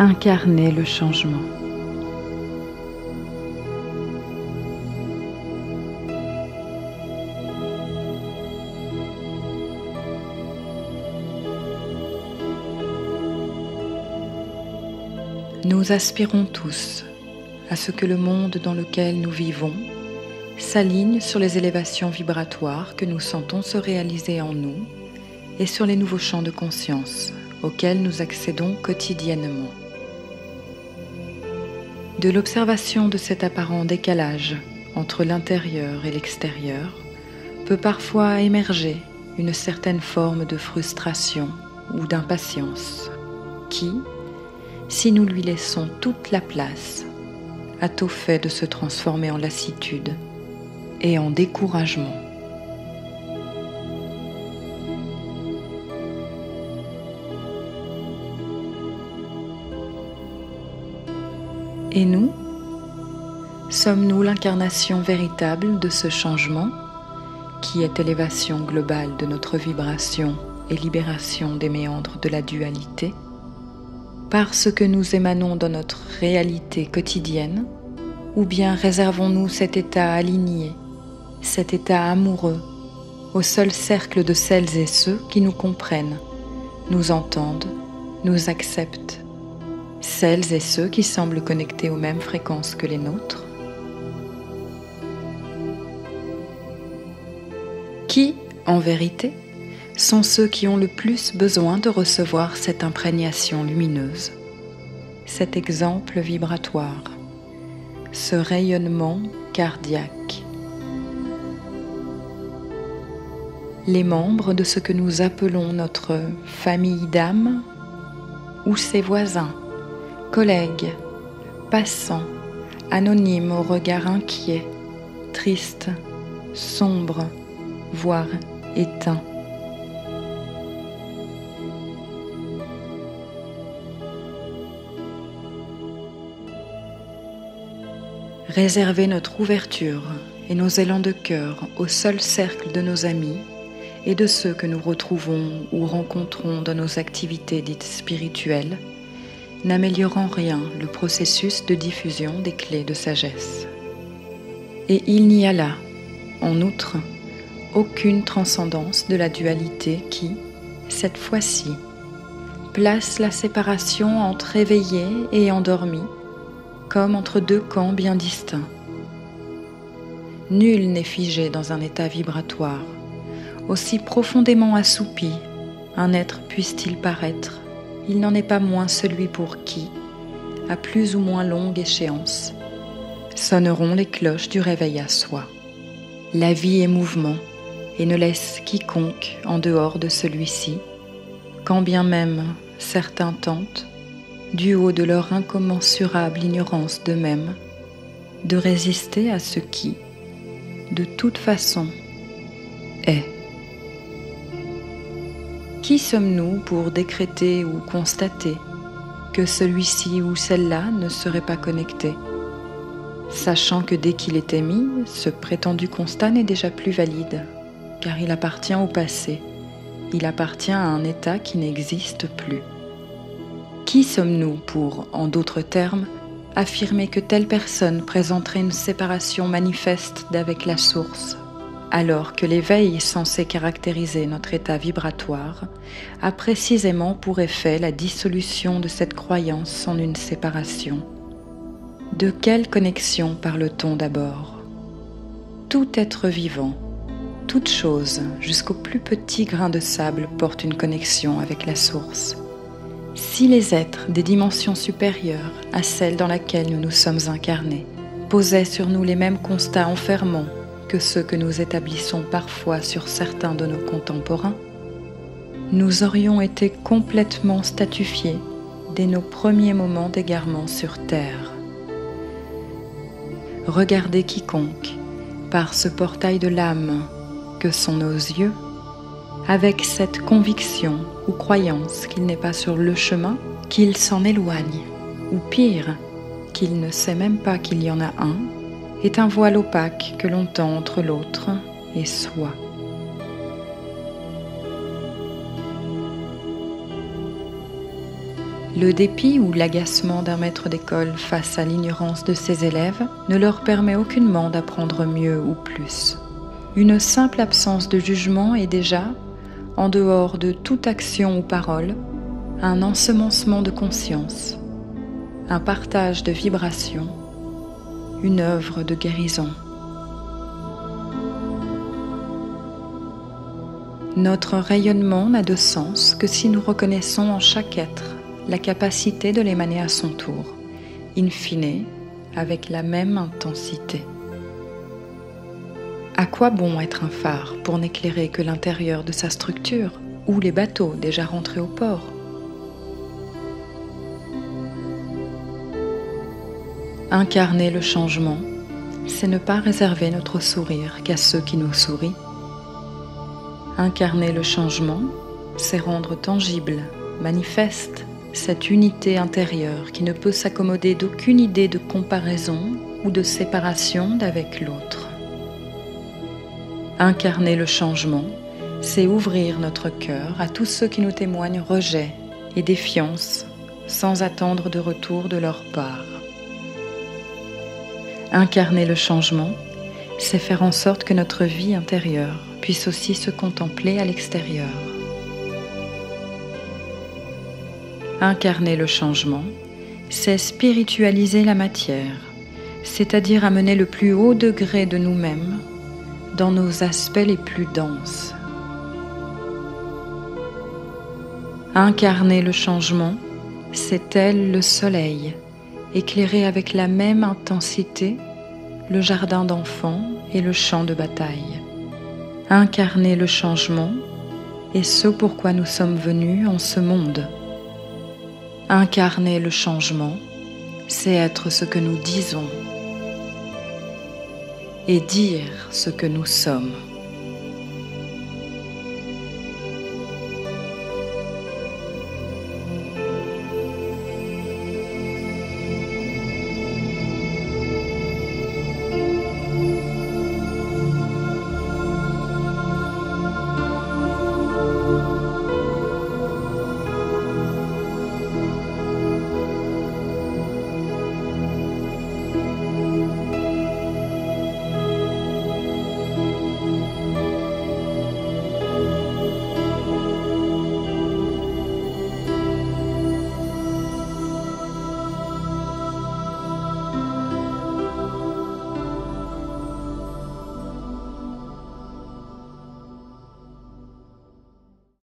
incarner le changement. Nous aspirons tous à ce que le monde dans lequel nous vivons s'aligne sur les élévations vibratoires que nous sentons se réaliser en nous et sur les nouveaux champs de conscience auxquels nous accédons quotidiennement. De l'observation de cet apparent décalage entre l'intérieur et l'extérieur peut parfois émerger une certaine forme de frustration ou d'impatience qui, si nous lui laissons toute la place, a tôt fait de se transformer en lassitude et en découragement. Et nous Sommes-nous l'incarnation véritable de ce changement qui est élévation globale de notre vibration et libération des méandres de la dualité? Parce que nous émanons dans notre réalité quotidienne, ou bien réservons-nous cet état aligné, cet état amoureux, au seul cercle de celles et ceux qui nous comprennent, nous entendent, nous acceptent, celles et ceux qui semblent connectés aux mêmes fréquences que les nôtres Qui, en vérité, sont ceux qui ont le plus besoin de recevoir cette imprégnation lumineuse, cet exemple vibratoire, ce rayonnement cardiaque? Les membres de ce que nous appelons notre famille d'âme ou ses voisins, collègues, passants, anonymes au regard inquiet, triste, sombre, voire éteint. réserver notre ouverture et nos élans de cœur au seul cercle de nos amis et de ceux que nous retrouvons ou rencontrons dans nos activités dites spirituelles, n'améliorant rien le processus de diffusion des clés de sagesse. Et il n'y a là, en outre, aucune transcendance de la dualité qui, cette fois-ci, place la séparation entre éveillé et endormi comme entre deux camps bien distincts. Nul n'est figé dans un état vibratoire, aussi profondément assoupi un être puisse-t-il paraître, il n'en est pas moins celui pour qui, à plus ou moins longue échéance, sonneront les cloches du réveil à soi. La vie est mouvement et ne laisse quiconque en dehors de celui-ci, quand bien même certains tentent, du haut de leur incommensurable ignorance d'eux-mêmes, de résister à ce qui, de toute façon, est. Qui sommes-nous pour décréter ou constater que celui-ci ou celle-là ne serait pas connecté, sachant que dès qu'il est émis, ce prétendu constat n'est déjà plus valide, car il appartient au passé, il appartient à un état qui n'existe plus. Qui sommes-nous pour, en d'autres termes, affirmer que telle personne présenterait une séparation manifeste d'avec la source, alors que l'éveil censé caractériser notre état vibratoire a précisément pour effet la dissolution de cette croyance en une séparation De quelle connexion parle-t-on d'abord? Tout être vivant, toute chose, jusqu'au plus petit grain de sable, porte une connexion avec la source. Si les êtres des dimensions supérieures à celle dans laquelle nous nous sommes incarnés posaient sur nous les mêmes constats enfermants que ceux que nous établissons parfois sur certains de nos contemporains, nous aurions été complètement statufiés dès nos premiers moments d'égarement sur Terre. Regardez quiconque, par ce portail de l'âme que sont nos yeux, avec cette conviction ou croyance qu'il n'est pas sur le chemin, qu'il s'en éloigne, ou pire, qu'il ne sait même pas qu'il y en a un, est un voile opaque que l'on tend entre l'autre et soi. Le dépit ou l'agacement d'un maître d'école face à l'ignorance de ses élèves ne leur permet aucunement d'apprendre mieux ou plus. Une simple absence de jugement est déjà, en dehors de toute action ou parole, un ensemencement de conscience, un partage de vibrations, une œuvre de guérison. Notre rayonnement n'a de sens que si nous reconnaissons en chaque être la capacité de l'émaner à son tour, in fine, avec la même intensité. À quoi bon être un phare pour n'éclairer que l'intérieur de sa structure ou les bateaux déjà rentrés au port? Incarner le changement, c'est ne pas réserver notre sourire qu'à ceux qui nous sourient. Incarner le changement, c'est rendre tangible, manifeste, cette unité intérieure qui ne peut s'accommoder d'aucune idée de comparaison ou de séparation d'avec l'autre. Incarner le changement, c'est ouvrir notre cœur à tous ceux qui nous témoignent rejet et défiance sans attendre de retour de leur part. Incarner le changement, c'est faire en sorte que notre vie intérieure puisse aussi se contempler à l'extérieur. Incarner le changement, c'est spiritualiser la matière, c'est-à-dire amener le plus haut degré de nous-mêmes dans nos aspects les plus denses. Incarner le changement, c'est elle le soleil, éclairer avec la même intensité le jardin d'enfants et le champ de bataille. Incarner le changement est ce pourquoi nous sommes venus en ce monde. Incarner le changement, c'est être ce que nous disons et dire ce que nous sommes.